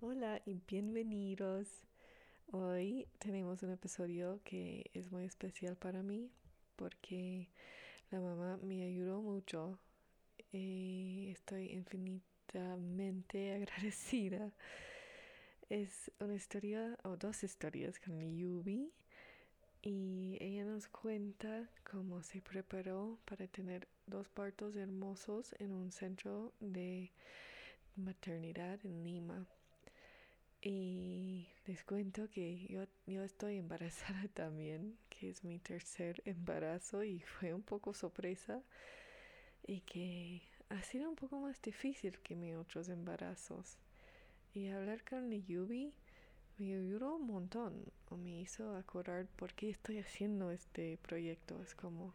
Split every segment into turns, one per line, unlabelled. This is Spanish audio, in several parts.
Hola y bienvenidos. Hoy tenemos un episodio que es muy especial para mí porque la mamá me ayudó mucho y estoy infinitamente agradecida. Es una historia o dos historias con Yubi y ella nos cuenta cómo se preparó para tener dos partos hermosos en un centro de maternidad en Lima. Y les cuento que yo, yo estoy embarazada también, que es mi tercer embarazo y fue un poco sorpresa y que ha sido un poco más difícil que mis otros embarazos. Y hablar con Yubi me ayudó un montón o me hizo acordar por qué estoy haciendo este proyecto. Es como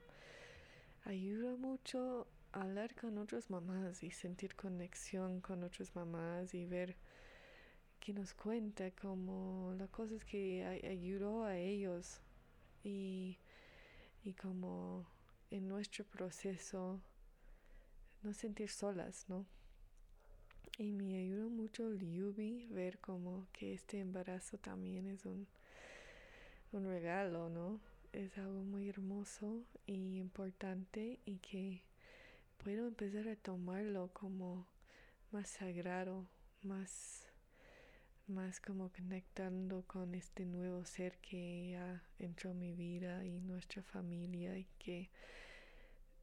ayuda mucho hablar con otras mamás y sentir conexión con otras mamás y ver que nos cuenta como las cosas que ayudó a ellos y, y como en nuestro proceso no sentir solas, ¿no? Y me ayudó mucho Yubi ver como que este embarazo también es un, un regalo, ¿no? Es algo muy hermoso y importante y que puedo empezar a tomarlo como más sagrado, más más como conectando con este nuevo ser que ya entró en mi vida y nuestra familia y que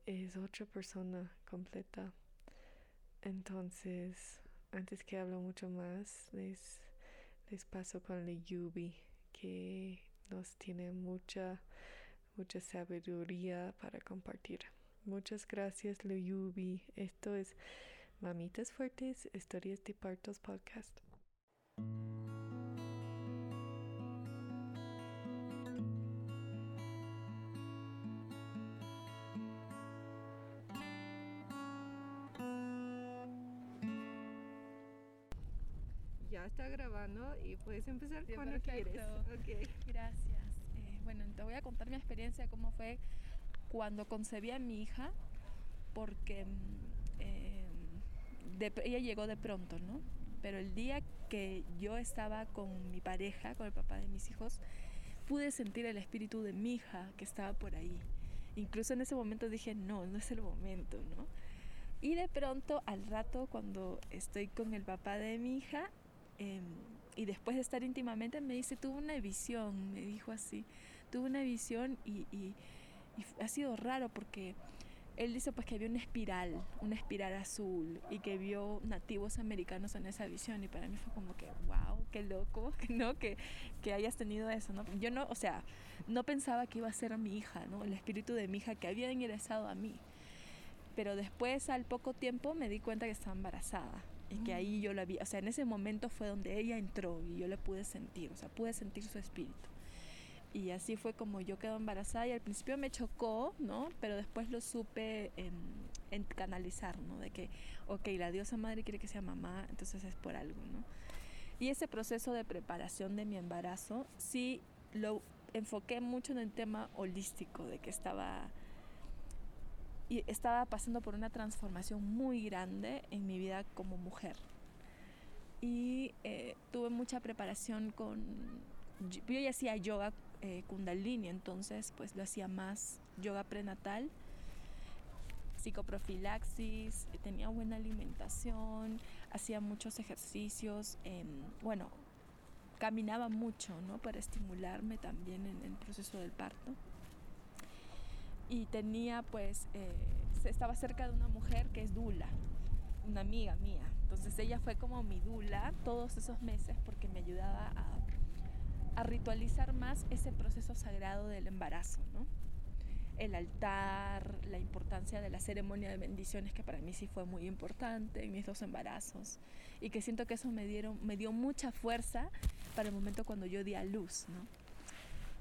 es otra persona completa. Entonces, antes que hablo mucho más, les, les paso con la Yubi, que nos tiene mucha, mucha sabiduría para compartir. Muchas gracias, Yubi. Esto es Mamitas Fuertes, Historias de Partos Podcast. Ya está grabando y puedes empezar cuando quieres.
Okay. Gracias. Eh, bueno, te voy a contar mi experiencia, cómo fue cuando concebí a mi hija, porque mm, eh, ella llegó de pronto, ¿no? pero el día que yo estaba con mi pareja, con el papá de mis hijos, pude sentir el espíritu de mi hija que estaba por ahí. Incluso en ese momento dije, no, no es el momento, ¿no? Y de pronto, al rato, cuando estoy con el papá de mi hija, em, y después de estar íntimamente, me dice, tuve una visión, me dijo así, tuve una visión y, y ha sido raro porque él dice pues que vio una espiral, una espiral azul y que vio nativos americanos en esa visión y para mí fue como que, wow, qué loco, ¿no? Que, que hayas tenido eso, ¿no? Yo no, o sea, no pensaba que iba a ser mi hija, ¿no? El espíritu de mi hija que había ingresado a mí. Pero después, al poco tiempo, me di cuenta que estaba embarazada y que ahí yo la vi, o sea, en ese momento fue donde ella entró y yo la pude sentir, o sea, pude sentir su espíritu y así fue como yo quedé embarazada y al principio me chocó, ¿no? Pero después lo supe en, canalizar, ¿no? De que, ok, la diosa madre quiere que sea mamá, entonces es por algo, ¿no? Y ese proceso de preparación de mi embarazo, sí lo enfoqué mucho en el tema holístico, de que estaba, y estaba pasando por una transformación muy grande en mi vida como mujer. Y eh, tuve mucha preparación con yo ya hacía yoga eh, kundalini, entonces pues lo hacía más yoga prenatal, psicoprofilaxis, tenía buena alimentación, hacía muchos ejercicios, em, bueno, caminaba mucho, ¿no? Para estimularme también en el proceso del parto. Y tenía pues, eh, estaba cerca de una mujer que es Dula, una amiga mía. Entonces ella fue como mi Dula todos esos meses porque me ayudaba a a ritualizar más ese proceso sagrado del embarazo, ¿no? El altar, la importancia de la ceremonia de bendiciones, que para mí sí fue muy importante en mis dos embarazos, y que siento que eso me, dieron, me dio mucha fuerza para el momento cuando yo di a luz, ¿no?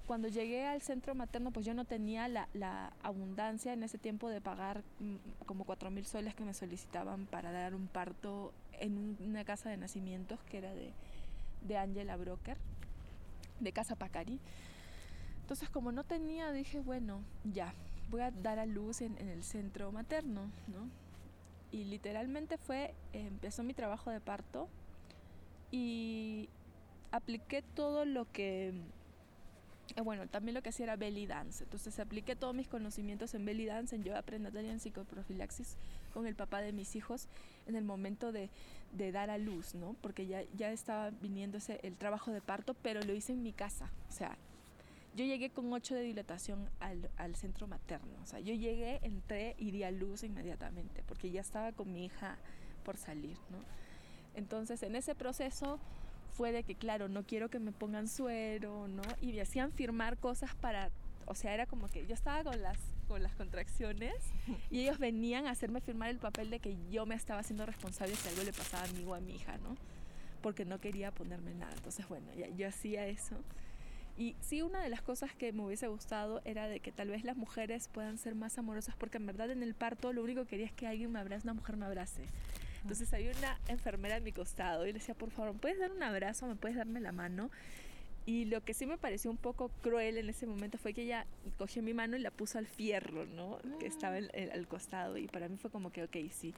Cuando llegué al centro materno, pues yo no tenía la, abundancia en ese tiempo de pagar mm, como cuatro mil soles que me solicitaban para dar un parto en una casa de nacimientos que era de, de Angela Broker de Casa Pacari. Entonces como no tenía, dije, bueno, ya, voy a dar a luz en, el centro materno, ¿no? Y literalmente fue, empezó mi trabajo de parto y apliqué todo lo que eh, bueno, también lo que hacía era belly dance. Entonces apliqué todos mis conocimientos en belly dance, en yoga prenataria, en psicoprofilaxis con el papá de mis hijos en el momento de, dar a luz, ¿no? Porque ya, ya estaba viniéndose el trabajo de parto, pero lo hice en mi casa. O sea, yo llegué con 8 de dilatación al, al, centro materno. O sea, yo llegué, entré y di a luz inmediatamente, porque ya estaba con mi hija por salir, ¿no? Entonces, en ese proceso fue de que, claro, no quiero que me pongan suero, ¿no? Y me hacían firmar cosas para, o sea, era como que yo estaba con las, con las contracciones y ellos venían a hacerme firmar el papel de que yo me estaba haciendo responsable si algo le pasaba a mí o a mi hija, ¿no? Porque no quería ponerme nada. Entonces, bueno, ya, yo hacía eso. Y sí, una de las cosas que me hubiese gustado era de que tal vez las mujeres puedan ser más amorosas, porque en verdad en el parto lo único que quería es que alguien me abrace, una mujer me abrace. Entonces había una enfermera a mi costado y le decía, por favor, ¿me puedes dar un abrazo? ¿Me puedes darme la mano? Y lo que sí me pareció un poco cruel en ese momento fue que ella cogió mi mano y la puso al fierro, ¿no? Que estaba al costado. Y para mí fue como que, ok, sí,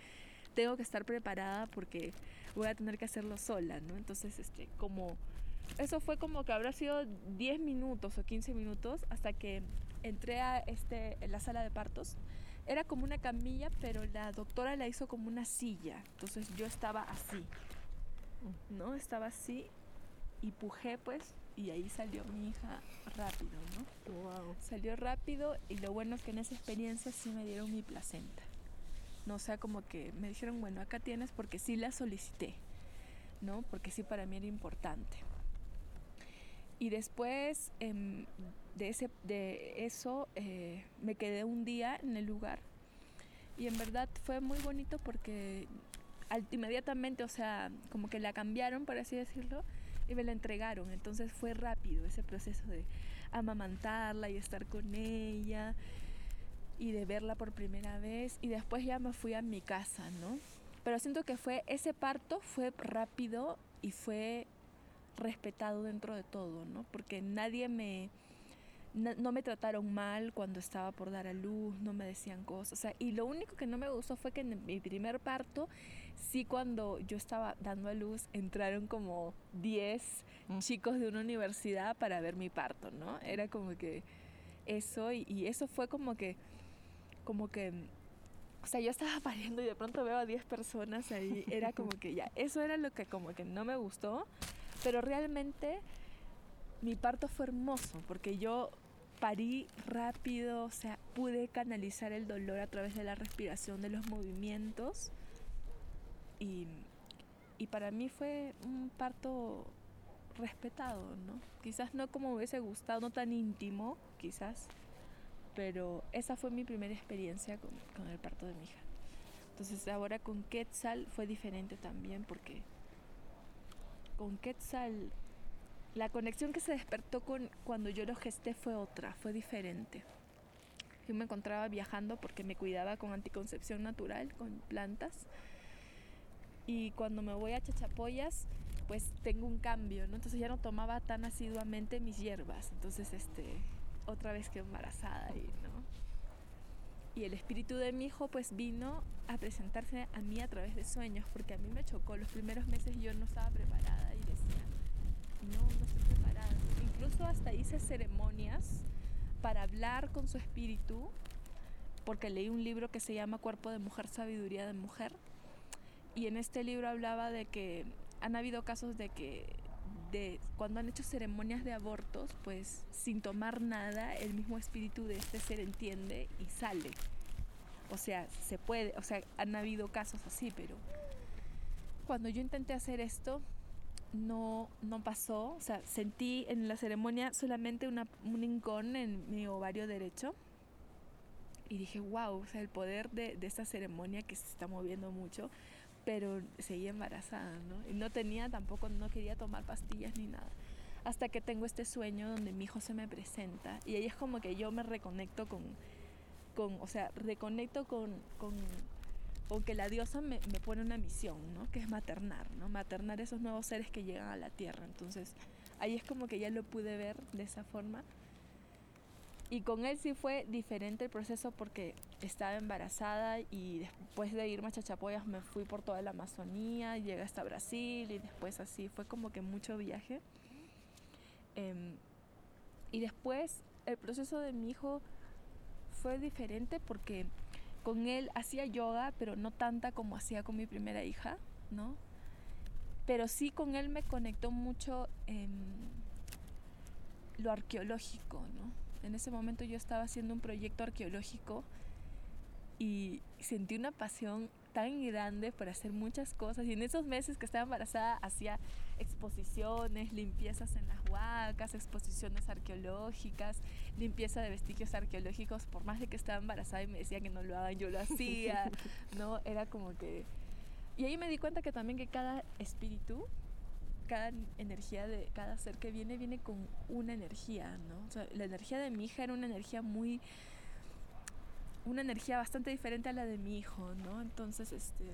tengo que estar preparada porque voy a tener que hacerlo sola, ¿no? Entonces, este, como... Eso fue como que habrá sido 10 minutos o 15 minutos hasta que entré a este, en la sala de partos era como una camilla, pero la doctora la hizo como una silla. Entonces yo estaba así, ¿no? Estaba así y pujé pues y ahí salió mi hija rápido, ¿no? Wow. Salió rápido y lo bueno es que en esa experiencia sí me dieron mi placenta. No, o sea, como que me dijeron, bueno, acá tienes porque sí la solicité, ¿no? Porque sí para mí era importante. Y después em, de, ese, de eso eh, me quedé un día en el lugar y en verdad fue muy bonito porque inmediatamente, o sea, como que la cambiaron, por así decirlo, y me la entregaron. Entonces fue rápido ese proceso de amamantarla y estar con ella y de verla por primera vez y después ya me fui a mi casa, ¿no? Pero siento que fue ese parto fue rápido y fue respetado dentro de todo, ¿no? Porque nadie me... No, me trataron mal cuando estaba por dar a luz, no me decían cosas. O sea, y lo único que no me gustó fue que en mi primer parto, sí cuando yo estaba dando a luz, entraron como 10 mm. chicos de una universidad para ver mi parto, ¿no? Era como que eso, y, y eso fue como que, como que o sea, yo estaba pariendo y de pronto veo a 10 personas ahí. Era como que ya, eso era lo que como que no me gustó. Pero realmente mi parto fue hermoso porque yo parí rápido, o sea, pude canalizar el dolor a través de la respiración, de los movimientos. Y, y para mí fue un parto respetado, ¿no? Quizás no como hubiese gustado, no tan íntimo, quizás, pero esa fue mi primera experiencia con, con el parto de mi hija. Entonces ahora con Quetzal fue diferente también porque con Quetzal, la conexión que se despertó con cuando yo lo gesté fue otra, fue diferente. Yo me encontraba viajando porque me cuidaba con anticoncepción natural, con plantas. Y cuando me voy a Chachapoyas, pues tengo un cambio, ¿no? Entonces ya no tomaba tan asiduamente mis hierbas. Entonces, este, otra vez quedé embarazada y, ¿no? Y el espíritu de mi hijo pues vino a presentarse a mí a través de sueños, porque a mí me chocó. Los primeros meses yo no estaba preparada no, no estoy preparada. Incluso hasta hice ceremonias para hablar con su espíritu, porque leí un libro que se llama Cuerpo de Mujer, Sabiduría de Mujer. Y en este libro hablaba de que han habido casos de que de cuando han hecho ceremonias de abortos, pues sin tomar nada, el mismo espíritu de este ser entiende y sale. O sea, se puede, o sea, han habido casos así, pero cuando yo intenté hacer esto, no, no pasó. O sea, sentí en la ceremonia solamente una, un incón en mi ovario derecho. Y dije, wow, o sea, el poder de, de esta ceremonia que se está moviendo mucho pero seguía embarazada, ¿no? Y no tenía tampoco, no quería tomar pastillas ni nada. Hasta que tengo este sueño donde mi hijo se me presenta y ahí es como que yo me reconecto con, con o sea, reconecto con, con, con que la diosa me, me, pone una misión, ¿no? Que es maternar, ¿no? Maternar esos nuevos seres que llegan a la tierra. Entonces, ahí es como que ya lo pude ver de esa forma. Y con él sí fue diferente el proceso porque estaba embarazada y después de irme a Chachapoyas me fui por toda la Amazonía, llegué hasta Brasil y después así fue como que mucho viaje. Em, y después el proceso de mi hijo fue diferente porque con él hacía yoga, pero no tanta como hacía con mi primera hija, ¿no? Pero sí con él me conectó mucho lo arqueológico, ¿no? En ese momento yo estaba haciendo un proyecto arqueológico y sentí una pasión tan grande por hacer muchas cosas. Y en esos meses que estaba embarazada hacía exposiciones, limpiezas en las huacas, exposiciones arqueológicas, limpieza de vestigios arqueológicos. Por más de que estaba embarazada y me decía que no lo hagan, yo lo hacía, ¿no? Era como que... Y ahí me di cuenta que también que cada espíritu cada energía de cada ser que viene viene con una energía, ¿no? O sea, la energía de mi hija era una energía muy una energía bastante diferente a la de mi hijo, ¿no? Entonces, este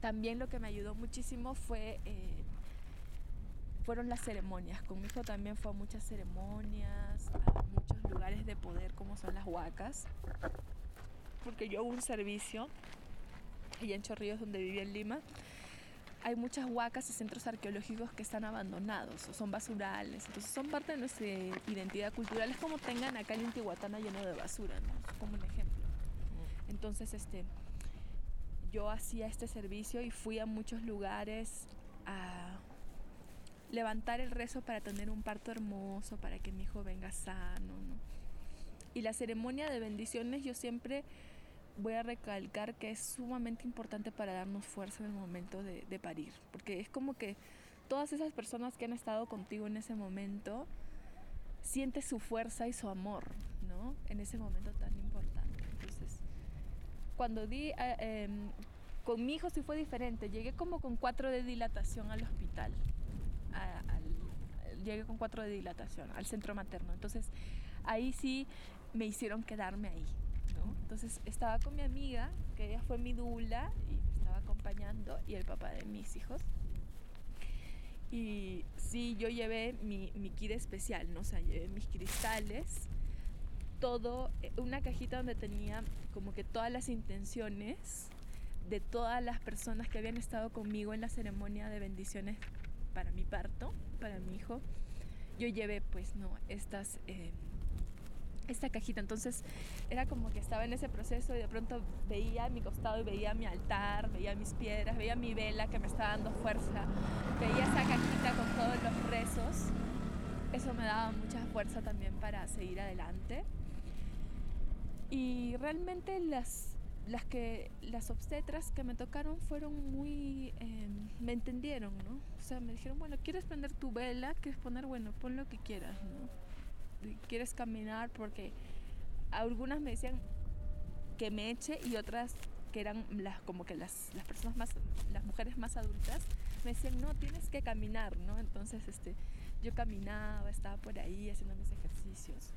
también lo que me ayudó muchísimo fue eh, fueron las ceremonias. Con mi hijo también fue a muchas ceremonias, a muchos lugares de poder como son las huacas, porque yo hago un servicio allá en Chorrillos donde vivía en Lima hay muchas huacas y centros arqueológicos que están abandonados o son basurales. Entonces son parte de nuestra identidad cultural. Es como tengan acá el Intihuatana lleno de basura, ¿no? como un ejemplo. Entonces este, yo hacía este servicio y fui a muchos lugares a levantar el rezo para tener un parto hermoso, para que mi hijo venga sano. ¿no? Y la ceremonia de bendiciones yo siempre voy a recalcar que es sumamente importante para darnos fuerza en el momento de, parir, porque es como que todas esas personas que han estado contigo en ese momento, sientes su fuerza y su amor, ¿no? En ese momento tan importante. Entonces, cuando di, eh, em, con mi hijo sí fue diferente, llegué como con cuatro de dilatación al hospital, llegué con cuatro de dilatación al centro materno, entonces ahí sí me hicieron quedarme ahí, entonces estaba con mi amiga, que ella fue mi dula y me estaba acompañando, y el papá de mis hijos. Y sí, yo llevé mi, mi kit especial, ¿no? O sea, llevé mis cristales, todo, eh, una cajita donde tenía como que todas las intenciones de todas las personas que habían estado conmigo en la ceremonia de bendiciones para mi parto, para mi hijo. Yo llevé, pues, no, estas... Eh, esta cajita. Entonces era como que estaba en ese proceso y de pronto veía mi costado y veía mi altar, veía mis piedras, veía mi vela que me estaba dando fuerza, veía esa cajita con todos los rezos. Eso me daba mucha fuerza también para seguir adelante. Y realmente las, las, que, las obstetras que me tocaron fueron muy... Em, me entendieron, ¿no? O sea, me dijeron, bueno, ¿quieres prender tu vela? ¿Quieres poner? Bueno, pon lo que quieras, ¿no? Quieres caminar porque algunas me decían que me eche y otras que eran las como que las, las personas más las mujeres más adultas me decían no tienes que caminar no entonces este yo caminaba estaba por ahí haciendo mis ejercicios.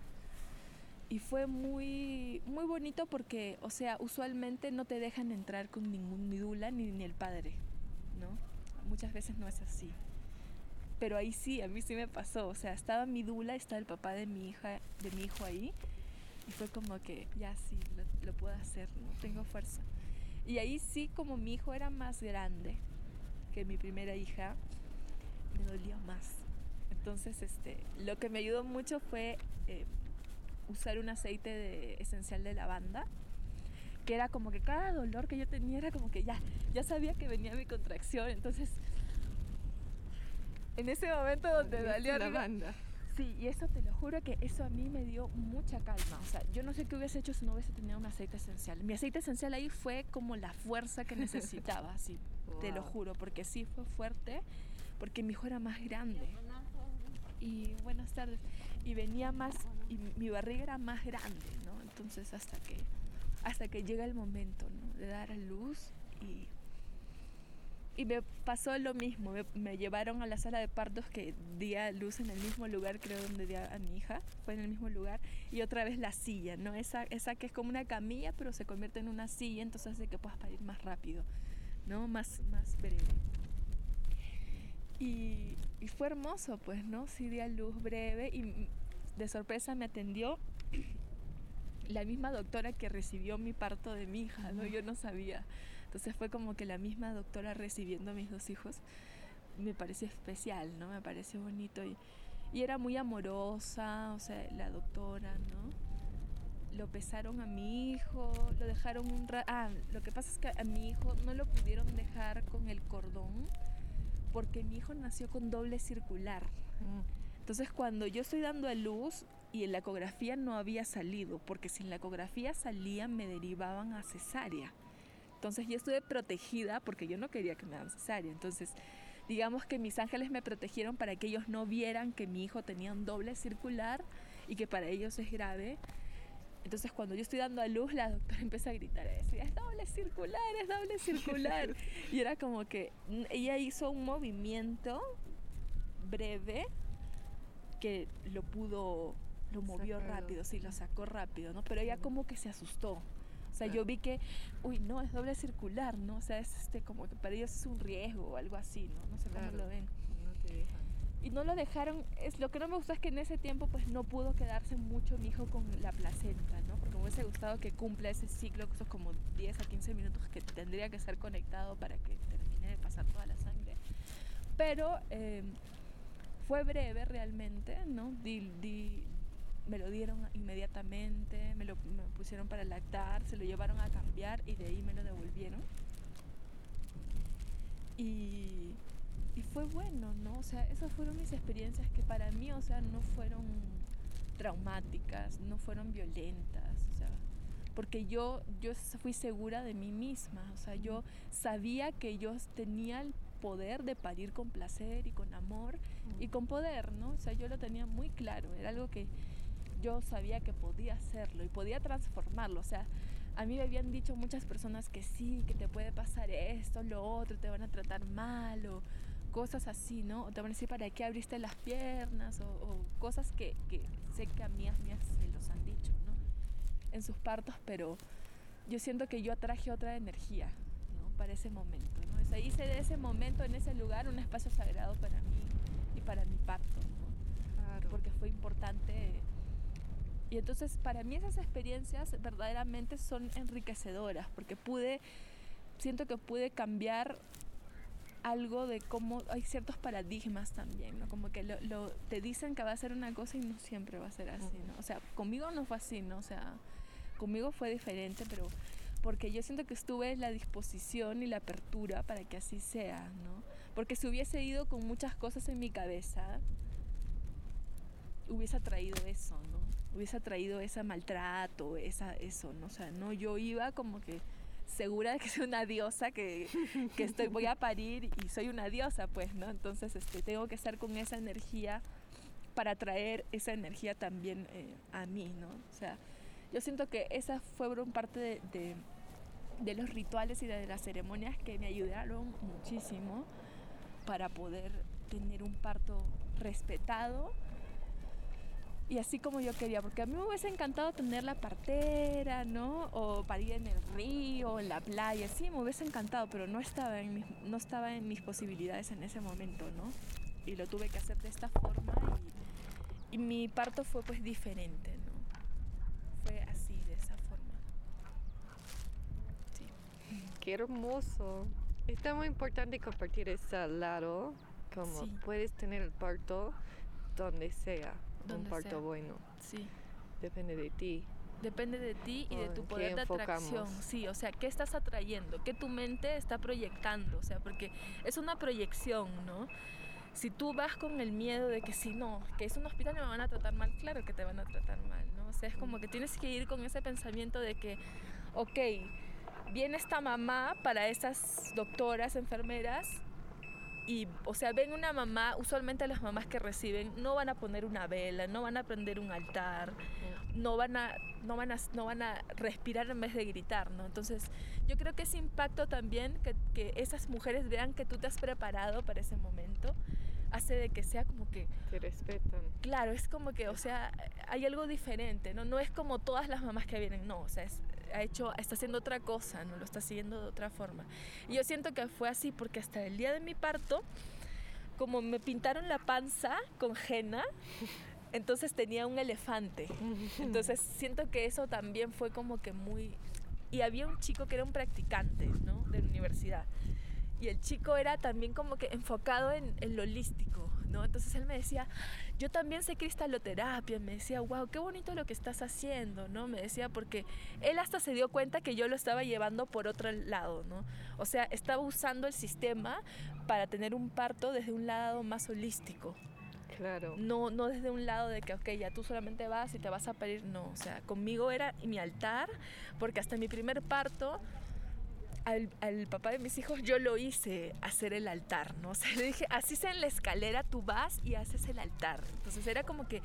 Y fue muy muy bonito porque o sea usualmente no te dejan entrar con ningún midula ni, ni el padre no muchas veces no es así pero ahí sí, a mí sí me pasó. O sea, estaba mi dula, estaba el papá de mi hija, de mi hijo ahí. Y fue como que ya sí, lo, puedo hacer, ¿no? Tengo fuerza. Y ahí sí, como mi hijo era más grande que mi primera hija, me dolió más. Entonces, este, lo que me ayudó mucho fue eh, usar un aceite esencial de lavanda, que era como que cada dolor que yo tenía era como que ya, ya sabía que venía mi contracción. Entonces, en ese momento donde salió la banda. Sí, y eso te lo juro que eso a mí me dio mucha calma. O sea, yo no sé qué hubiese hecho si no hubiese tenido un aceite esencial. Mi aceite esencial ahí fue como la fuerza que necesitaba, sí, te lo juro, porque sí fue fuerte, porque mi hijo era más grande. Y buenas tardes. Y venía más, y mi barriga era más grande, ¿no? Entonces hasta que, hasta que llega el momento, ¿no? De dar a luz y y me pasó lo mismo, me, llevaron a la sala de partos que día luz en el mismo lugar, creo, donde di a, mi hija, fue en el mismo lugar, y otra vez la silla, ¿no? Esa, esa que es como una camilla, pero se convierte en una silla, entonces hace que puedas parir más rápido, ¿no? Más, más breve. Y, y fue hermoso, pues, ¿no? Sí, di a luz breve y de sorpresa me atendió la misma doctora que recibió mi parto de mi hija, ¿no? Yo no sabía. Entonces fue como que la misma doctora recibiendo a mis dos hijos me pareció especial, ¿no? Me pareció bonito y, y era muy amorosa, o sea, la doctora, ¿no? Lo pesaron a mi hijo, lo dejaron un rato... Ah, lo que pasa es que a mi hijo no lo pudieron dejar con el cordón porque mi hijo nació con doble circular. Entonces cuando yo estoy dando a luz y en la ecografía no había salido, porque si en la ecografía salían me derivaban a cesárea. Entonces yo estuve protegida porque yo no quería que me hagan cesárea. Entonces digamos que mis ángeles me protegieron para que ellos no vieran que mi hijo tenía un doble circular y que para ellos es grave. Entonces cuando yo estoy dando a luz, la doctora empieza a gritar y decía, es doble circular, es doble circular. y era como que ella hizo un movimiento breve que lo pudo, lo movió rápido, sí, lo sacó rápido, ¿no? Pero ella como que se asustó. O sea, yo vi que, uy, no, es doble circular, ¿no? O sea, es este, como que para ellos es un riesgo o algo así, ¿no? No sé cómo lo ven. Y no lo dejaron, es, lo que no me gustó es que en ese tiempo pues no pudo quedarse mucho mi hijo con la placenta, ¿no? Porque me hubiese gustado que cumpla ese ciclo, que son como 10 a 15 minutos que tendría que ser conectado para que termine de pasar toda la sangre. Pero... Eh, fue breve realmente, ¿no? Me lo dieron inmediatamente, me lo pusieron para lactar, se lo llevaron a cambiar y de ahí me lo devolvieron. Y, y fue bueno, ¿no? O sea, esas fueron mis experiencias que para mí, o sea, no fueron traumáticas, no fueron violentas, o sea, porque yo, yo fui segura de mí misma, o sea, yo sabía que yo tenía el poder de parir con placer y con amor y con poder, ¿no? O sea, yo lo tenía muy claro, era algo que yo sabía que podía hacerlo y podía transformarlo, o sea, a mí me habían dicho muchas personas que sí, que te puede pasar esto, lo otro, te van a tratar mal o cosas así, ¿no? O te van a decir para qué abriste las piernas o, cosas que, que, sé que a mí, a mí se los han dicho, ¿no? En sus partos, pero yo siento que yo atraje otra energía, para ese momento. ¿no? O sea, hice de ese momento, en ese lugar, un espacio sagrado para mí y para mi parto, claro. porque fue importante. Y entonces para mí esas experiencias verdaderamente son enriquecedoras, porque pude, siento que pude cambiar algo de cómo hay ciertos paradigmas también, ¿no? Como que lo, te dicen que va a ser una cosa y no siempre va a ser así, ¿no? O sea, conmigo no fue así, ¿no? O sea, conmigo fue diferente, pero porque yo siento que estuve la disposición y la apertura para que así sea, ¿no? Porque si hubiese ido con muchas cosas en mi cabeza, hubiese traído eso, ¿no? Hubiese traído ese maltrato, esa, eso, ¿no? O sea, no, yo iba como que segura de que soy una diosa, que, que estoy, voy a parir y soy una diosa, pues, ¿no? Entonces, este, tengo que estar con esa energía para traer esa energía también eh, a mí, ¿no? O sea, yo siento que esa fue parte de de los rituales y de las ceremonias que me ayudaron muchísimo para poder tener un parto respetado y así como yo quería, porque a mí me hubiese encantado tener la partera, ¿no? O parir en el río, en la playa, sí, me hubiese encantado, pero no estaba en mis, no estaba en mis posibilidades en ese momento, ¿no? Y lo tuve que hacer de esta forma y, y mi parto fue pues diferente,
qué hermoso. Está muy importante compartir ese lado, como puedes tener el parto donde sea, un parto bueno.
Sí.
Depende de ti.
Depende de ti y de tu poder de atracción. Sí, o sea, ¿qué estás atrayendo? ¿Qué tu mente está proyectando? O sea, porque es una proyección, ¿no? Si tú vas con el miedo de que si no, que es un hospital me van a tratar mal, claro que te van a tratar mal, ¿no? O sea, es como que tienes que ir con ese pensamiento de que, ok, viene esta mamá para esas doctoras, enfermeras, y, o sea, ven una mamá, usualmente las mamás que reciben no van a poner una vela, no van a prender un altar, no van a, no van a, no van a respirar en vez de gritar, ¿no? Entonces, yo creo que ese impacto también, que, que esas mujeres vean que tú te has preparado para ese momento, hace de que sea como que...
Te respetan.
Claro, es como que, o sea, hay algo diferente, ¿no? No es como todas las mamás que vienen, no, o sea, es, ha hecho, está haciendo otra cosa, no lo está siguiendo de otra forma. Y yo siento que fue así porque hasta el día de mi parto, como me pintaron la panza con henna, Entonces tenía un elefante. Entonces siento que eso también fue como que muy... Y había un chico que era un practicante, ¿no? De la universidad. Y el chico era también como que enfocado en, en lo holístico, ¿no? Entonces él me decía, yo también sé cristaloterapia, me decía, wow, qué bonito lo que estás haciendo, ¿no? Me decía, porque él hasta se dio cuenta que yo lo estaba llevando por otro lado, ¿no? O sea, estaba usando el sistema para tener un parto desde un lado más holístico.
Claro.
No, no desde un lado de que, ok, ya tú solamente vas y te vas a parir, no. O sea, conmigo era mi altar, porque hasta mi primer parto al, al, papá de mis hijos yo lo hice hacer el altar, ¿no? O le dije, así sea en la escalera, tú vas y haces el altar. Entonces era como que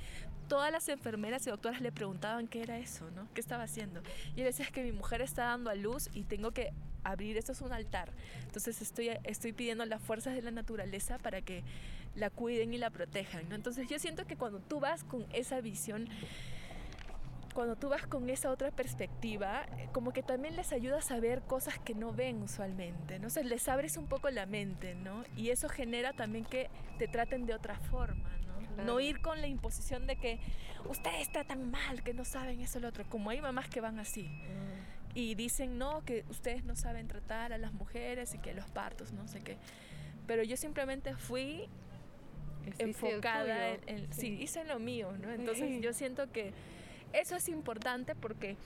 todas las enfermeras y doctoras le preguntaban qué era eso, ¿no? ¿Qué estaba haciendo? Y él decía, es que mi mujer está dando a luz y tengo que abrir, esto es un altar. Entonces estoy, estoy pidiendo las fuerzas de la naturaleza para que la cuiden y la protejan, ¿no? Entonces yo siento que cuando tú vas con esa visión cuando tú vas con esa otra perspectiva, eh, como que también les ayudas a ver cosas que no ven usualmente, ¿no? O sea, les abres un poco la mente, ¿no? Y eso genera también que te traten de otra forma, ¿no? Claro. No ir con la imposición de que ustedes tan mal, que no saben eso o lo otro, como hay mamás que van así. Mm. Y dicen, no, que ustedes no saben tratar a las mujeres y que los partos, no sé qué. Pero yo simplemente fui enfocada en, en, sí. sí, hice lo mío, ¿no? Entonces sí. yo siento que eso es importante porque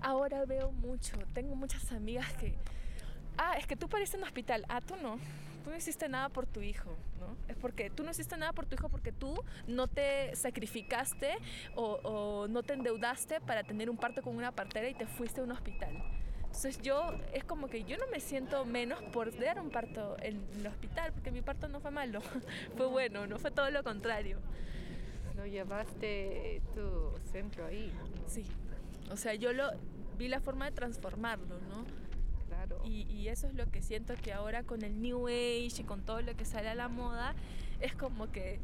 ahora veo mucho, tengo muchas amigas que, ah, es que tú pariste en un hospital, ah, tú no, tú no hiciste nada por tu hijo, ¿no? Es porque tú no hiciste nada por tu hijo porque tú no te sacrificaste o, o no te endeudaste para tener un parto con una partera y te fuiste a un hospital. Entonces yo es como que yo no me siento menos por dar un parto en el hospital, porque mi parto no fue malo, fue bueno, no fue todo lo contrario
lo llevaste tu centro ahí.
Sí, o sea, yo lo vi la forma de transformarlo, ¿no?
Claro.
Y, y, eso es lo que siento que ahora con el New Age y con todo lo que sale a la moda, es como que,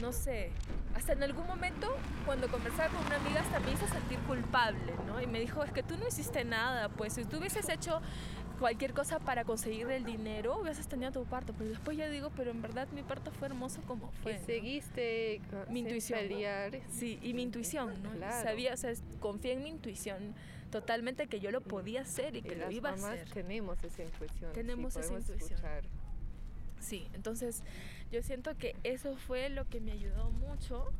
no sé, hasta en algún momento cuando conversaba con una amiga hasta me hizo sentir culpable, ¿no? Y me dijo, es que tú no hiciste nada, pues si tú hubieses hecho cualquier cosa para conseguir el dinero, hubieses tenido tu parto. Pero después yo digo, pero en verdad mi parto fue hermoso como fue.
Que seguiste
mi intuición.
Pelear.
Sí, y mi intuición, ¿no? Claro. Sabía, o sea, confié en mi intuición totalmente que yo lo podía hacer y que
y
lo iba a hacer.
tenemos esa intuición.
Tenemos
sí,
esa intuición.
Escuchar.
Sí, entonces yo siento que eso fue lo que me ayudó mucho.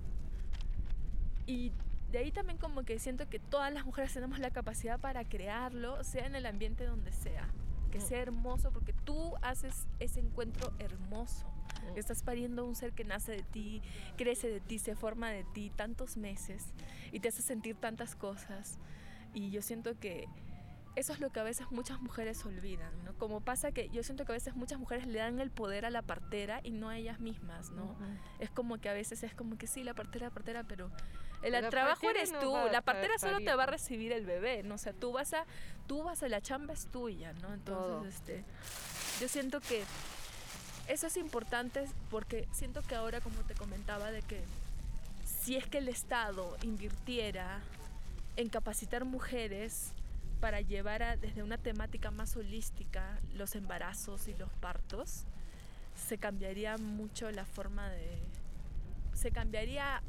Y de ahí también como que siento que todas las mujeres tenemos la capacidad para crearlo, sea en el ambiente donde sea, que mm. sea hermoso, porque tú haces ese encuentro hermoso. Mm. Estás pariendo un ser que nace de ti, crece de ti, se forma de ti tantos meses y te hace sentir tantas cosas. Y yo siento que eso es lo que a veces muchas mujeres olvidan, ¿no? Como pasa que yo siento que a veces muchas mujeres le dan el poder a la partera y no a ellas mismas, ¿no? Uh -huh. Es como que a veces es como que sí, la partera, la partera, pero el la trabajo eres no tú, la partera solo te va a recibir el bebé, ¿no? O sea, tú vas a, tú vas a la chamba es tuya, ¿no? Entonces, Todo. este, yo siento que eso es importante porque siento que ahora, como te comentaba, de que si es que el Estado invirtiera en capacitar mujeres para llevar a, desde una temática más holística los embarazos y los partos, se cambiaría mucho la forma de... se cambiaría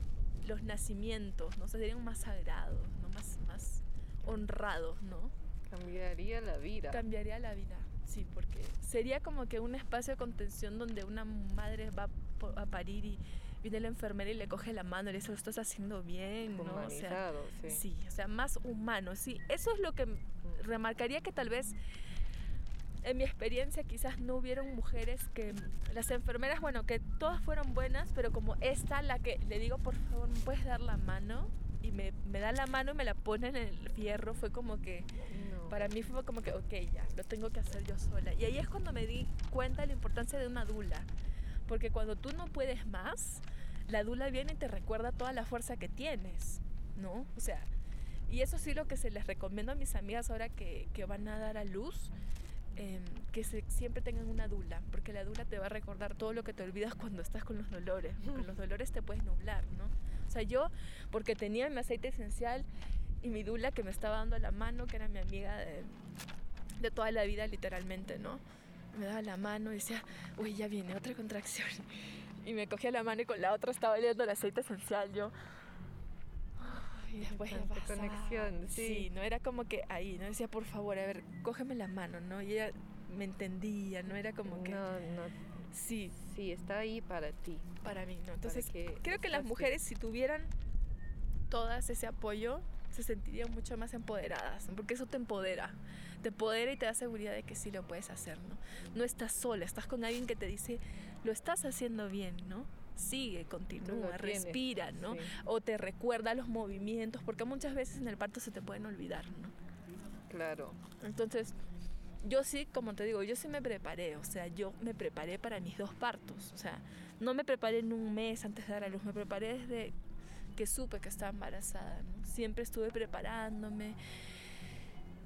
los nacimientos, ¿no? serían más sagrados, ¿no? Más, más honrados, ¿no?
Cambiaría la vida.
Cambiaría la vida, sí, porque sería como que un espacio de contención donde una madre va a parir y viene la enfermera y le coge la mano y le dice, lo estás haciendo bien, ¿no?
O sea, sí.
sí, o sea, más humano, sí. Eso es lo que remarcaría que tal vez en mi experiencia quizás no hubieron mujeres que las enfermeras, bueno, que todas fueron buenas, pero como esta, la que le digo, por favor, ¿me puedes dar la mano? Y me, me da la mano y me la pone en el fierro, fue como que, no. para mí fue como que, ok, ya, lo tengo que hacer yo sola. Y ahí es cuando me di cuenta de la importancia de una dula, porque cuando tú no puedes más, la dula viene y te recuerda toda la fuerza que tienes, ¿no? O sea, y eso sí lo que se les recomiendo a mis amigas ahora que, que van a dar a luz, eh, que se, siempre tengan una dula, porque la dula te va a recordar todo lo que te olvidas cuando estás con los dolores, porque los dolores te puedes nublar, ¿no? O sea, yo, porque tenía mi aceite esencial y mi dula que me estaba dando la mano, que era mi amiga de, de toda la vida literalmente, ¿no? Me daba la mano y decía, uy, ya viene otra contracción. Y me cogía la mano y con la otra estaba oliendo el aceite esencial. Yo, y después
conexión, sí.
sí. no era como que ahí, no decía, por favor, a ver, cógeme la mano, ¿no? Y ella me entendía, no era como que...
No, no.
Sí.
Sí, está ahí para ti.
Para mí, ¿no? Entonces, creo que las mujeres, si tuvieran todas ese apoyo, se sentirían mucho más empoderadas, porque eso te empodera, te empodera y te da seguridad de que sí lo puedes hacer, ¿no? No estás sola, estás con alguien que te dice, lo estás haciendo bien, ¿no? Sigue, continúa, respira, ¿no? O te recuerda los movimientos, porque muchas veces en el parto se te pueden olvidar, ¿no?
Claro.
Entonces, yo sí, como te digo, yo sí me preparé, o sea, yo me preparé para mis dos partos, o sea, no me preparé en un mes antes de dar a luz, me preparé desde que supe que estaba embarazada, ¿no? Siempre estuve preparándome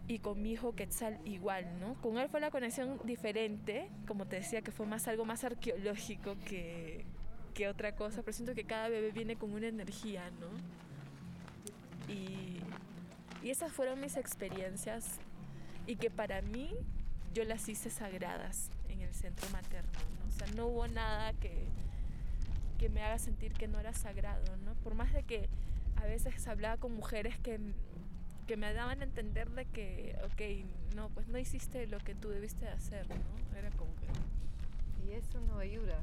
y con mi hijo Quetzal igual, ¿no? Con él fue la conexión diferente, como te decía, que fue más algo más arqueológico que, que otra cosa, pero siento que cada bebé viene con una energía, ¿no? Y, y esas fueron mis experiencias y que para mí yo las hice sagradas en el centro materno, ¿no? O sea, no hubo nada que, que me haga sentir que no era sagrado, ¿no? Por más de que a veces hablaba con mujeres que, que me daban a entender de que, ok, no, pues no hiciste lo que tú debiste hacer, ¿no? Era como que...
Y eso no ayuda.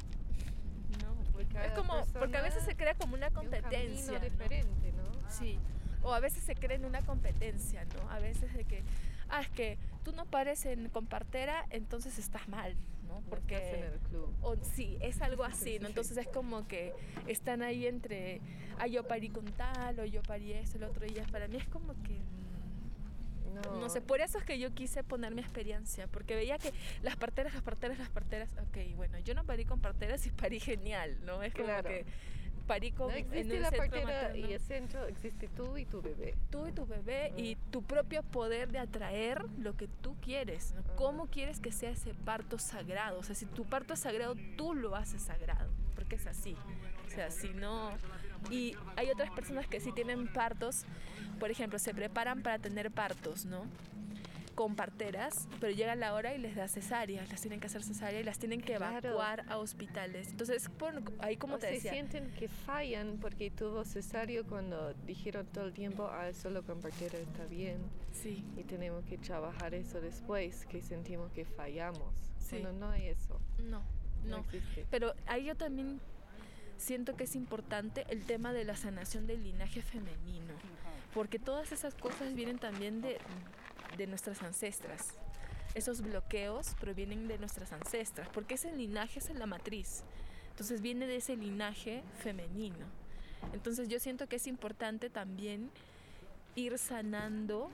No, porque es como, porque a veces se crea como una competencia.
Un diferente, ¿no?
Sí, o a veces se crea en una competencia, ¿no? A veces de que, ah, es que tú no pares en compartera, entonces estás mal, ¿no?
Porque estás en el club.
O, sí, es algo así, ¿no? Entonces es como que están ahí entre, ah, yo parí con tal, o yo parí eso, el otro día. Para mí es como que no. no. sé, por eso es que yo quise poner mi experiencia, porque veía que las parteras, las parteras, las parteras, ok, bueno, yo no parí con parteras y parí genial, ¿no? Es como que parí con,
no existe la partera y el centro, existe tú y tu bebé.
Tú y tu bebé y tu propio poder de atraer lo que tú quieres, ¿no? ¿Cómo quieres que sea ese parto sagrado? O sea, si tu parto es sagrado, tú lo haces sagrado, porque es así. O sea, si no... Y hay otras personas que sí tienen partos, por ejemplo, se preparan para tener partos, ¿no? Con parteras, pero llega la hora y les da cesárea, las tienen que hacer cesárea y las tienen que evacuar a hospitales. Entonces, ahí como te decía...
Se sienten que fallan porque tuvo cesárea cuando dijeron todo el tiempo, ah, solo con partera está bien.
Sí.
Y tenemos que trabajar eso después, que sentimos que fallamos. Sí. Bueno, no hay eso.
No, no. no existe. Pero ahí yo también siento que es importante el tema de la sanación del linaje femenino, porque todas esas cosas vienen también de, de nuestras ancestras. Esos bloqueos provienen de nuestras ancestras, porque ese linaje es en la matriz. Entonces viene de ese linaje femenino. Entonces yo siento que es importante también ir sanando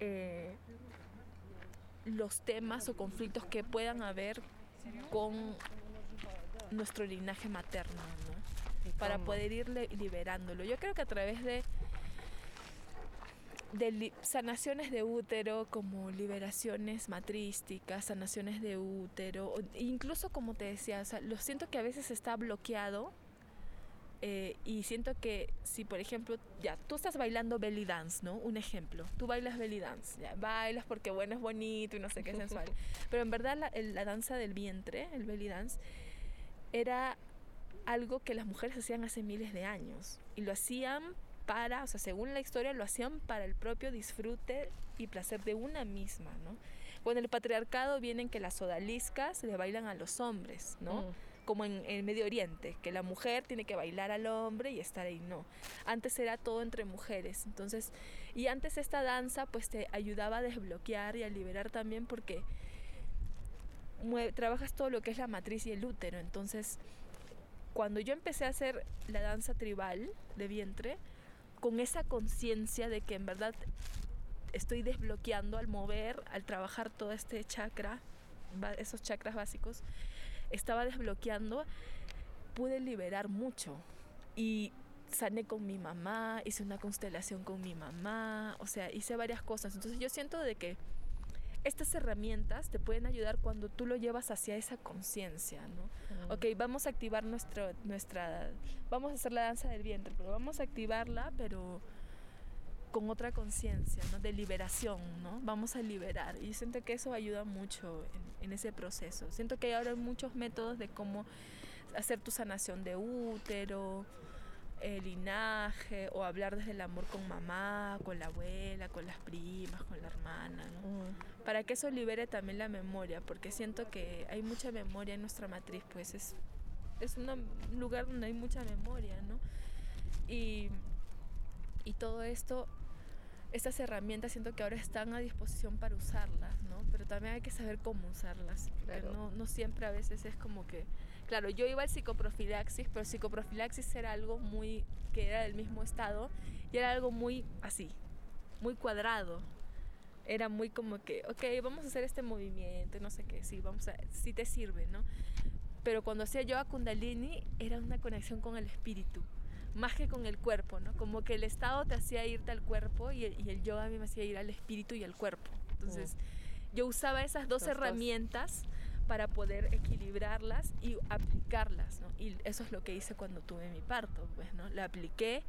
eh, los temas o conflictos que puedan haber con nuestro linaje materno, Para poder ir liberándolo. Yo creo que a través de de sanaciones de útero como liberaciones matrísticas, sanaciones de útero, incluso como te decía, lo siento que a veces está bloqueado eh, y siento que si por ejemplo, ya, tú estás bailando belly dance, ¿no? Un ejemplo, tú bailas belly dance, ya, bailas porque bueno, es bonito y no sé qué sensual, pero en verdad la, la danza del vientre, el belly dance, era algo que las mujeres hacían hace miles de años y lo hacían para, o sea, según la historia, lo hacían para el propio disfrute y placer de una misma, ¿no? Con el patriarcado vienen que las odaliscas le bailan a los hombres, ¿no? Mm. Como en el Medio Oriente, que la mujer tiene que bailar al hombre y estar ahí, no. Antes era todo entre mujeres, entonces, y antes esta danza pues te ayudaba a desbloquear y a liberar también porque trabajas todo lo que es la matriz y el útero, entonces cuando yo empecé a hacer la danza tribal de vientre, con esa conciencia de que en verdad estoy desbloqueando al mover, al trabajar todo este chakra, esos chakras básicos, estaba desbloqueando, pude liberar mucho. Y sané con mi mamá, hice una constelación con mi mamá, o sea, hice varias cosas. Entonces yo siento de que estas herramientas te pueden ayudar cuando tú lo llevas hacia esa conciencia, ¿no? Ok, vamos a activar nuestro, nuestra, vamos a hacer la danza del vientre, pero vamos a activarla, pero con otra conciencia, ¿no? De liberación, ¿no? Vamos a liberar. Y siento que eso ayuda mucho en, ese proceso. Siento que hay ahora muchos métodos de cómo hacer tu sanación de útero, el linaje, o hablar desde el amor con mamá, con la abuela, con las primas, con la hermana, ¿no? Para que eso libere también la memoria, porque siento que hay mucha memoria en nuestra matriz, pues es, es un lugar donde hay mucha memoria, ¿no? Y, y todo esto estas herramientas siento que ahora están a disposición para usarlas, ¿no? Pero también hay que saber cómo usarlas. Claro. No, no siempre a veces es como que... Claro, yo iba al psicoprofilaxis, pero psicoprofilaxis era algo muy... que era del mismo estado y era algo muy así, muy cuadrado. Era muy como que, ok, vamos a hacer este movimiento, no sé qué, sí, vamos a... sí te sirve, ¿no? Pero cuando hacía yo a Kundalini era una conexión con el espíritu más que con el cuerpo, ¿no? Como que el estado te hacía irte al cuerpo y el, yoga a mí me hacía ir al espíritu y al cuerpo. Entonces, mm. yo usaba esas dos herramientas para poder equilibrarlas y aplicarlas, ¿no? Y eso es lo que hice cuando tuve mi parto, pues, ¿no? La apliqué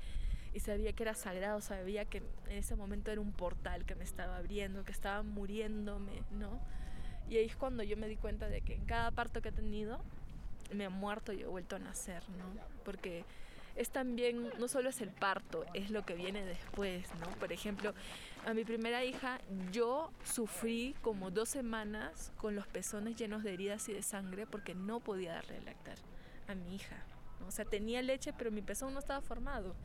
y sabía que era sagrado, sabía que en ese momento era un portal que me estaba abriendo, que estaba muriéndome, ¿no? Y ahí es cuando yo me di cuenta de que en cada parto que he tenido me he muerto y he vuelto a nacer, ¿no? Porque es también, no solo es el parto, es lo que viene después, ¿no? Por ejemplo, a mi primera hija yo sufrí como dos semanas con los pezones llenos de heridas y de sangre porque no podía darle lactar a mi hija. O sea, tenía leche, pero mi pezón no estaba formado.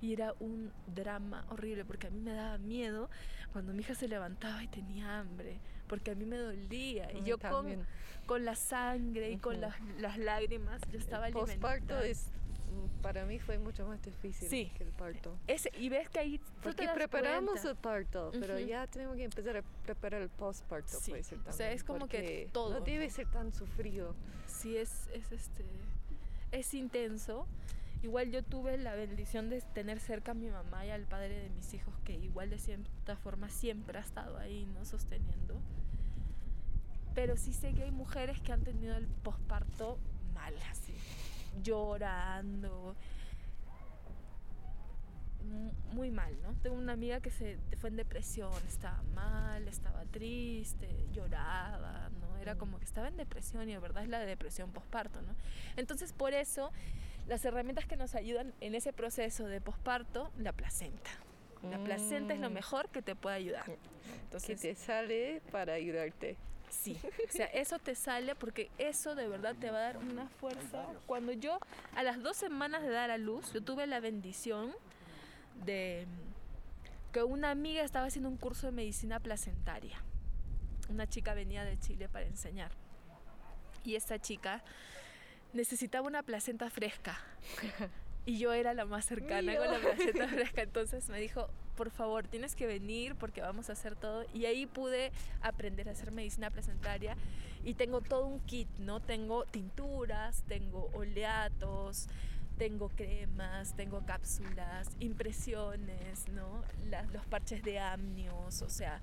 Y era un drama horrible porque a mí me daba miedo cuando mi hija se levantaba y tenía hambre, porque a mí me dolía. Y yo con, con, la sangre y con las, las, lágrimas, yo estaba
alimentada. es para mí fue mucho más difícil que el parto.
Y ves que ahí
Porque preparamos el parto, pero ya tenemos que empezar a preparar el postparto, puede ser también.
O sea, es como que todo.
No debe ser tan sufrido.
Sí, es, es, este, es intenso. Igual yo tuve la bendición de tener cerca a mi mamá y al padre de mis hijos, que igual de cierta forma siempre ha estado ahí, ¿no? Sosteniendo. Pero sí sé que hay mujeres que han tenido el posparto mal, así llorando. Muy mal, ¿no? Tengo una amiga que se fue en depresión, estaba mal, estaba triste, lloraba, ¿no? Era como que estaba en depresión y de verdad es la depresión posparto, ¿no? Entonces, por eso, las herramientas que nos ayudan en ese proceso de posparto, la placenta. La placenta es lo mm. mejor que te puede ayudar.
Entonces, que te sale para ayudarte.
Sí, o sea, eso te sale porque eso de verdad te va a dar una fuerza. Cuando yo, a las dos semanas de dar a luz, yo tuve la bendición de que una amiga estaba haciendo un curso de medicina placentaria. Una chica venía de Chile para enseñar. Y esta chica necesitaba una placenta fresca. Y yo era la más cercana con la placenta fresca. Entonces me dijo, por favor, tienes que venir porque vamos a hacer todo. Y ahí pude aprender a hacer medicina placentaria y tengo todo un kit, ¿no? Tengo tinturas, tengo oleatos, tengo cremas, tengo cápsulas, impresiones, ¿no? los parches de amnios, o sea.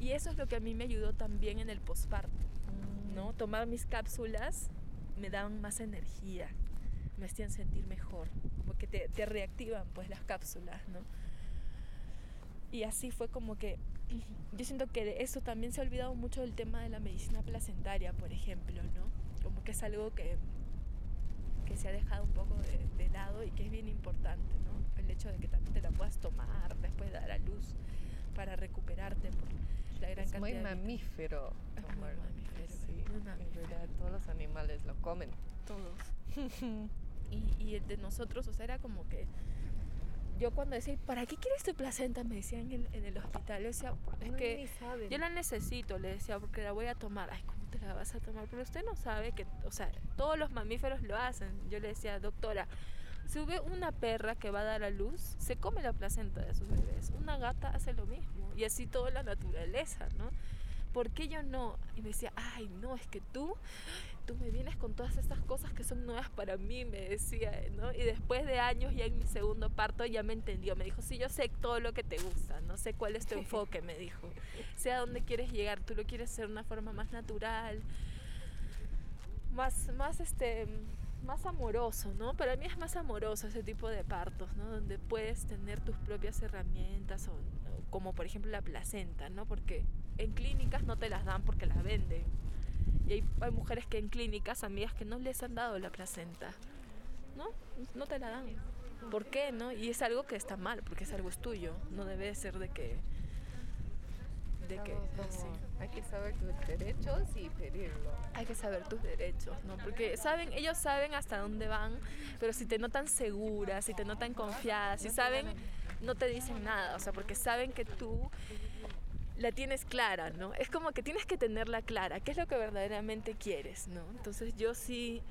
Y eso es lo que a mí me ayudó también en el posparto, ¿no? Tomar mis cápsulas me daban más energía, me hacían sentir mejor, porque te, te reactivan pues las cápsulas, ¿no? Y así fue como que yo siento que de eso también se ha olvidado mucho del tema de la medicina placentaria, por ejemplo, ¿no? Como que es algo que, que se ha dejado un poco de, lado y que es bien importante, ¿no? El hecho de que también te la puedas tomar después de dar a luz para recuperarte por la gran
es
muy
mamífero
tomar. muy mamífero,
sí. Muy mamífero. En realidad todos los animales lo comen.
Todos. y, y de nosotros, o sea, era como que yo cuando decía, ¿para qué quieres tu placenta? Me decían en el, hospital. Yo decía, es que yo la necesito, le decía, porque la voy a tomar. Ay, ¿cómo te la vas a tomar? Pero usted no sabe que, o sea, todos los mamíferos lo hacen. Yo le decía, doctora, si ve una perra que va a dar a luz, se come la placenta de sus bebés. Una gata hace lo mismo. Y así toda la naturaleza, ¿no? ¿Por qué yo no? Y me decía, ay, no, es que tú tú me vienes con todas estas cosas que son nuevas para mí, me decía, ¿no? Y después de años, ya en mi segundo parto, ya me entendió. Me dijo, sí, yo sé todo lo que te gusta, no sé cuál es tu enfoque, me dijo. Sé a dónde quieres llegar, tú lo quieres hacer de una forma más natural, más, más, este, más amoroso, ¿no? Para mí es más amoroso ese tipo de partos, ¿no? Donde puedes tener tus propias herramientas, como por ejemplo la placenta, ¿no? Porque en clínicas no te las dan porque las venden Y hay, hay mujeres que en clínicas, amigas que no les han dado la placenta, ¿no? No te la dan. ¿Por qué, no? Y es algo que está mal, porque es algo es tuyo, no debe ser de que... De que así.
Hay que saber tus derechos y pedirlo.
Hay que saber tus derechos, ¿no? Porque saben, ellos saben hasta dónde van, pero si te notan segura, si te notan confiada, si saben, no te dicen nada, o sea, porque saben que tú la tienes clara, ¿no? Es como que tienes que tenerla clara, qué es lo que verdaderamente quieres, ¿no? Entonces yo sí,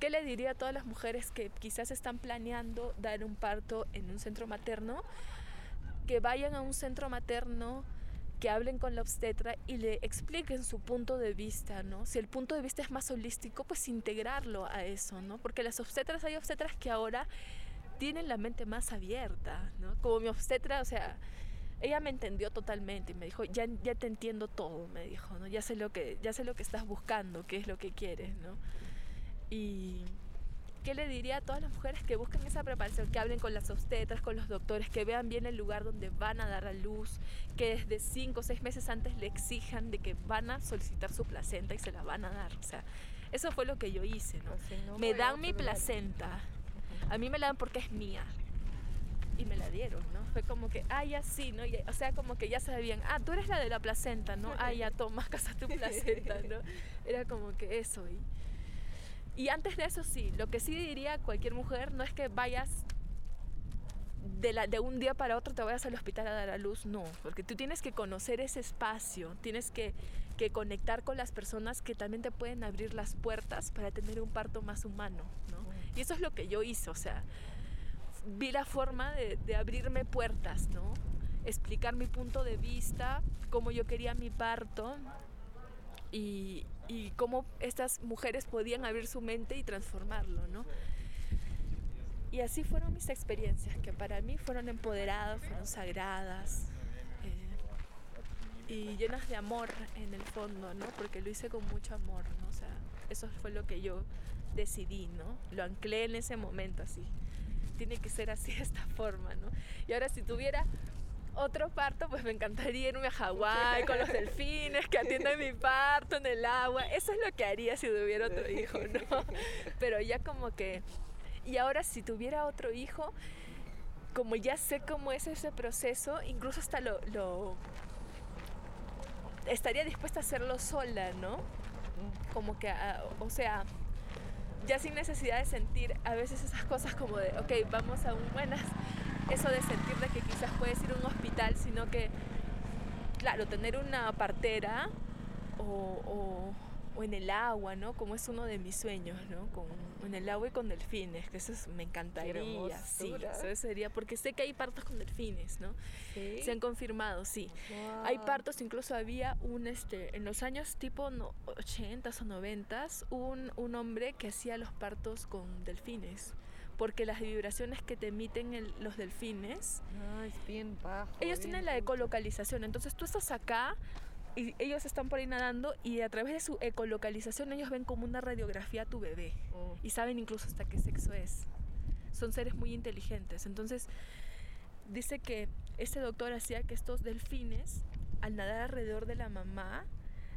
¿qué le diría a todas las mujeres que quizás están planeando dar un parto en un centro materno? Que vayan a un centro materno que hablen con la obstetra y le expliquen su punto de vista, ¿no? Si el punto de vista es más holístico, pues integrarlo a eso, ¿no? Porque las obstetras, hay obstetras que ahora tienen la mente más abierta, ¿no? Como mi obstetra, o sea, ella me entendió totalmente y me dijo, ya, ya te entiendo todo, me dijo, ¿no? Ya sé lo que, ya sé lo que estás buscando, qué es lo que quieres, ¿no? Y ¿qué le diría a todas las mujeres que buscan esa preparación, que hablen con las obstetras, con los doctores, que vean bien el lugar donde van a dar a luz, que desde cinco o seis meses antes le exijan de que van a solicitar su placenta y se la van a dar? O sea, eso fue lo que yo hice, ¿no?
Pues no
me dan mi
lugar.
A mí me la dan porque es mía. Y me la dieron, ¿no? Fue como que, ah, ya sí, ¿no? Y- o sea, como que ya sabían, ah, tú eres la de la placenta, ¿no? Ah, ya toma, casa tu placenta, ¿no? Era como que eso. Y, y antes de eso sí, lo que sí diría a cualquier mujer no es que vayas de, la, de un día para otro te vayas al hospital a dar a luz, no, porque tú tienes que conocer ese espacio, tienes que, que conectar con las personas que también te pueden abrir las puertas para tener un parto más humano, ¿no? Y eso es lo que yo hice, o sea, vi la forma de, abrirme puertas, ¿no? Explicar mi punto de vista, cómo yo quería mi parto y, y cómo estas mujeres podían abrir su mente y transformarlo, ¿no? Y así fueron mis experiencias, que para mí fueron empoderadas, fueron sagradas eh, y llenas de amor en el fondo, ¿no? Porque lo hice con mucho amor, ¿no? O sea, eso fue lo que yo decidí, ¿no? Lo anclé en ese momento así. Tiene que ser así de esta forma, ¿no? Y ahora si tuviera otro parto, pues me encantaría irme a Hawái con los delfines que atiendan mi parto en el agua. Eso es lo que haría si tuviera otro hijo, ¿no? Pero ya como que... Y ahora si tuviera otro hijo, como ya sé cómo es ese proceso, incluso hasta lo... lo estaría dispuesta a hacerlo sola, ¿no? Como que, ah, o sea, ya sin necesidad de sentir a veces esas cosas como de, ok, vamos a un buenas, eso de sentir de que quizás puedes ir a un hospital, sino que, claro, tener una partera o, o- o en el agua, ¿no? Como es uno de mis sueños, ¿no? Con, en el agua y con delfines, que eso es- me encantaría, sí, eso sería, porque sé que hay partos con delfines, ¿no?
Sí.
Se han confirmado, sí. Hay
Wow.
partos, incluso había un, este, en los años tipo no, 80s o 90s, un, un hombre que hacía los partos con delfines. Porque las vibraciones que te emiten el- los delfines,
Ah, es bien bajo.
ellos
bien
tienen la ecolocalización. Entonces tú estás acá y ellos están por ahí nadando y a través de su ecolocalización ellos ven como una radiografía a tu bebé
Mm.
y saben incluso hasta qué sexo es. Son seres muy inteligentes. Entonces, dice que este doctor hacía que estos delfines, al nadar alrededor de la mamá,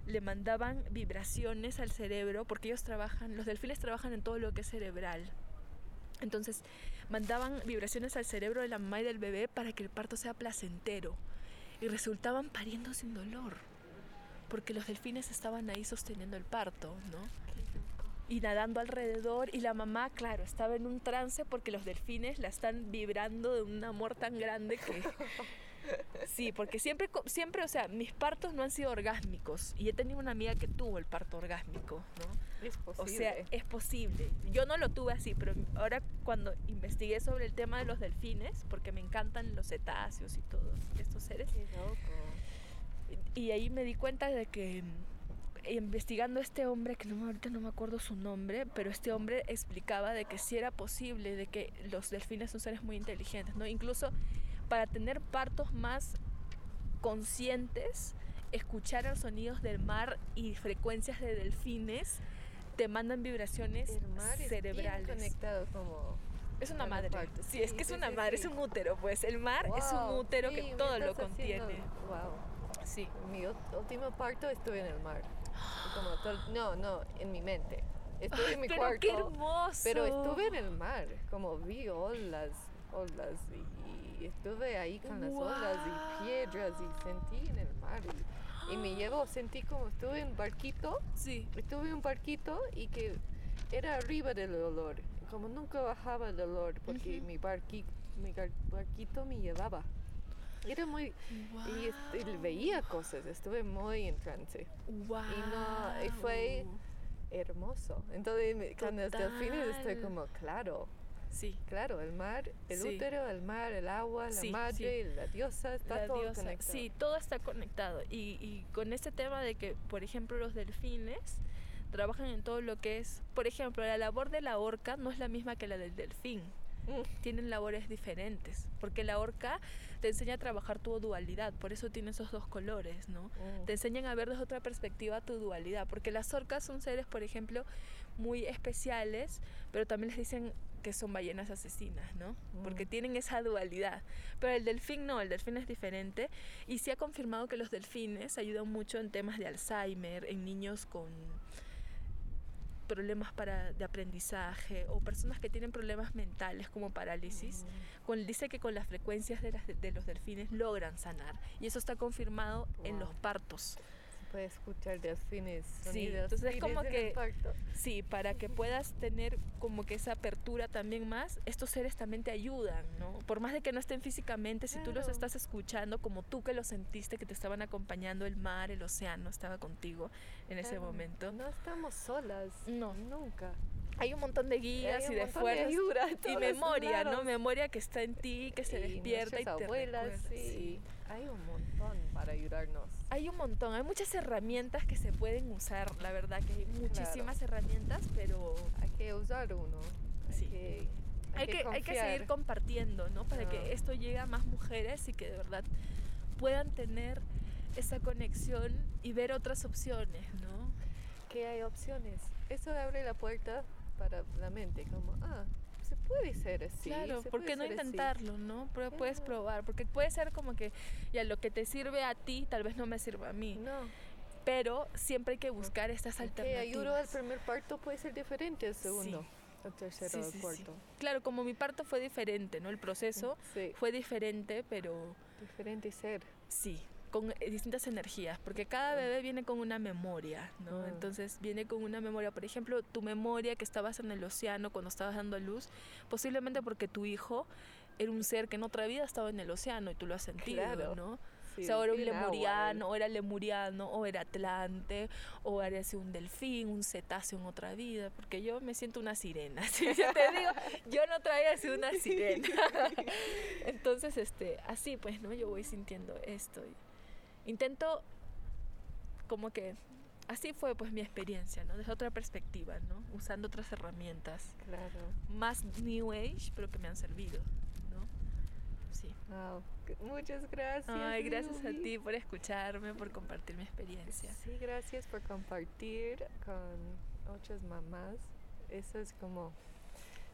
le mandaban vibraciones al cerebro, porque ellos trabajan, los delfines trabajan en todo lo que es cerebral. Entonces, mandaban vibraciones al cerebro de la mamá y del bebé para que el parto sea placentero. Y resultaban pariendo sin dolor, porque los delfines estaban ahí sosteniendo el parto, ¿no? y nadando alrededor y la mamá, claro, estaba en un trance porque los delfines la están vibrando de un amor tan grande que... Sí, porque siempre, siempre, o sea, mis partos no han sido orgásmicos y he tenido una amiga que tuvo el parto orgásmico, ¿no?
Es
O
posible.
sea, es posible. Yo no lo tuve así, pero ahora cuando investigué sobre el tema de los delfines, porque me encantan los cetáceos y todos estos seres,
Qué loco.
Y ahí me di cuenta de que mm, investigando este hombre, que no, ahorita no me acuerdo su nombre, pero este hombre explicaba de que sí era posible, de que los delfines son seres muy inteligentes, ¿no? Incluso para tener partos más conscientes, escuchar los sonidos del mar y frecuencias de delfines te mandan vibraciones
El mar bien
cerebrales.
conectado como...
Es una madre.
parte.
Sí, es que es
Sí,
una
sí,
madre, es un útero, pues. El mar es un útero que todo lo
estás haciendo-
contiene.
Wow.
Sí.
Mi último parto estuve en el mar. Como no, no, en mi mente. Estuve en mi
pero
cuarto.
qué hermoso.
Pero estuve en el mar, como vi olas, olas y, y estuve ahí con las olas y piedras y sentí en el mar. Y, y me llevó, sentí como estuve en un barquito,
Sí.
estuve en un barquito y que era arriba del olor, como nunca bajaba el olor porque mi, barqui, mi barquito me llevaba. Era muy... Y, est- y veía cosas, estuve muy en trance.
Wow.
no, y fue- Hermoso. Entonces, me- con los delfines estoy
Total.
como, claro,
Sí.
claro, el mar, el
Sí.
útero, el mar, el agua, la
Sí,
madre, la diosa, está
la
todo
diosa.
conectado.
Sí, todo está conectado. Y, y con este tema de que, por ejemplo, los delfines trabajan en todo lo que es, por ejemplo, la labor de la orca no es la misma que la del delfín.
Mm,
Tienen labores diferentes, porque la orca te enseña a trabajar tu dualidad, por eso tiene esos dos colores, ¿no?
mm.
Te enseñan a ver desde otra perspectiva tu dualidad, porque las orcas son seres, por ejemplo, muy especiales, pero también les dicen que son ballenas asesinas, ¿no? Porque
Mm.
tienen esa dualidad. Pero el delfín no, el delfín es diferente y se ha confirmado que los delfines ayudan mucho en temas de Alzheimer, en niños con problemas para, de aprendizaje o personas que tienen problemas mentales como parálisis. Con, dice que con las frecuencias de, las, de los delfines logran sanar y eso está confirmado en los partos.
Puede escuchar delfines.
Sí,
sonidos
entonces es como que-
parto.
Sí, para que puedas tener como que esa apertura también más, estos seres también te ayudan, ¿no? Por más de que no estén físicamente, si tú los estás escuchando como tú que los sentiste, que te estaban acompañando, el mar, el océano estaba contigo en ese momento.
No estamos solas.
No.
Nunca.
Hay un montón de guías y de fuerzas y memoria, ¿no? Memoria que está en ti, que se
Y
despierta y te
abuelas, sí.
sí.
Hay un montón para ayudarnos.
Hay un montón, hay muchas herramientas que se pueden usar, la verdad que hay muchísimas herramientas, pero
Hay que usar uno. Hay
Sí.
que,
hay que, hay que seguir compartiendo, ¿no? Para
Ah.
que esto llegue a más mujeres y que de verdad puedan tener esa conexión y ver otras opciones, ¿no?
que hay opciones. Eso abre la puerta para la mente, como, ah, puede ser así.
claro,
se
¿por qué no
ser así".
intentarlo, no? Pero puedes
Claro.
probar, porque puede ser como que ya lo que te sirve a ti tal vez no me sirva a mí,
No,
pero siempre hay que buscar estas
que
alternativas.
ayudo al primer parto puede ser diferente al segundo, al tercero,
Sí,
al
sí, sí.
cuarto.
Claro, como mi parto fue diferente, ¿no? El proceso
Sí,
fue diferente, pero
diferente ser.
Sí, con eh, distintas energías, porque cada bebé viene con una memoria, ¿no? Entonces viene con una memoria, por ejemplo, tu memoria que estabas en el océano cuando estabas dando a luz, posiblemente porque tu hijo era un ser que en otra vida estaba en el océano y tú lo has sentido,
Claro.
¿no?
Sí,
o sea, era un lemuriano, o era lemuriano, o era atlante, o era así un delfín, un cetáceo en otra vida, porque yo me siento una sirena, ¿sí? yo te digo, yo no traía así una sirena. Entonces, este, así pues, ¿no? Yo voy sintiendo esto. y intento como que así fue pues mi experiencia, ¿no? Desde otra perspectiva, ¿no? Usando otras herramientas
Claro.
más new age, pero que me han servido, ¿no? Sí.
Wow. Muchas gracias.
Ay, gracias a
Lili.
ti por escucharme, por compartir mi experiencia.
Sí, gracias por compartir con otras mamás. Eso es como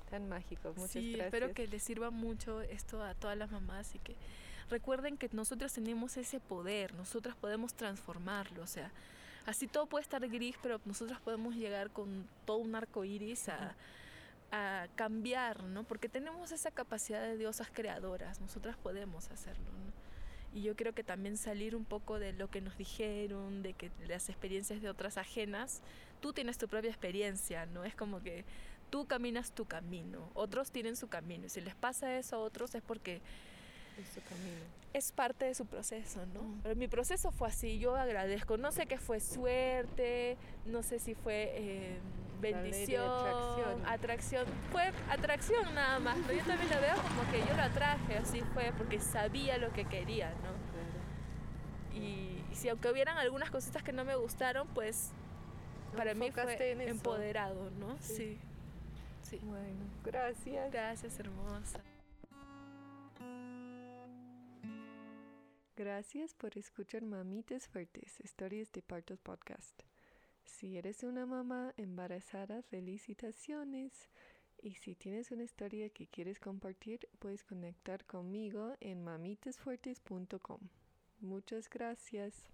tan mágico. Muchas
sí,
gracias.
espero que les sirva mucho esto a todas las mamás y que recuerden que nosotros tenemos ese poder, nosotras podemos transformarlo, o sea, así todo puede estar gris, pero nosotros podemos llegar con todo un arco iris a, a cambiar, ¿no? Porque tenemos esa capacidad de diosas creadoras, nosotras podemos hacerlo. Y yo creo que también salir un poco de lo que nos dijeron, de que las experiencias de otras ajenas, tú tienes tu propia experiencia, ¿no? Es como que tú caminas tu camino, otros tienen su camino. Y si les pasa eso a otros es porque
Es su camino.
es parte de su proceso, ¿no?
Mm.
Pero mi proceso fue así, yo agradezco. No sé qué fue suerte, no sé si fue eh, bendición,
atracción.
atracción. Fue atracción nada más, pero yo también lo veo como que yo lo atraje, así fue, porque sabía lo que quería, ¿no?
Claro.
Y, y si aunque hubieran algunas cositas que no me gustaron, pues
No
para mí fue
en
empoderado, ¿no?
Sí.
sí. sí.
Bueno, gracias.
Gracias, hermosa.
Gracias por escuchar Mamitas Fuertes, historias de partos podcast. Si eres una mamá embarazada, felicitaciones. Y si tienes una historia que quieres compartir, puedes conectar conmigo en mamitasfuertes.com. Muchas gracias.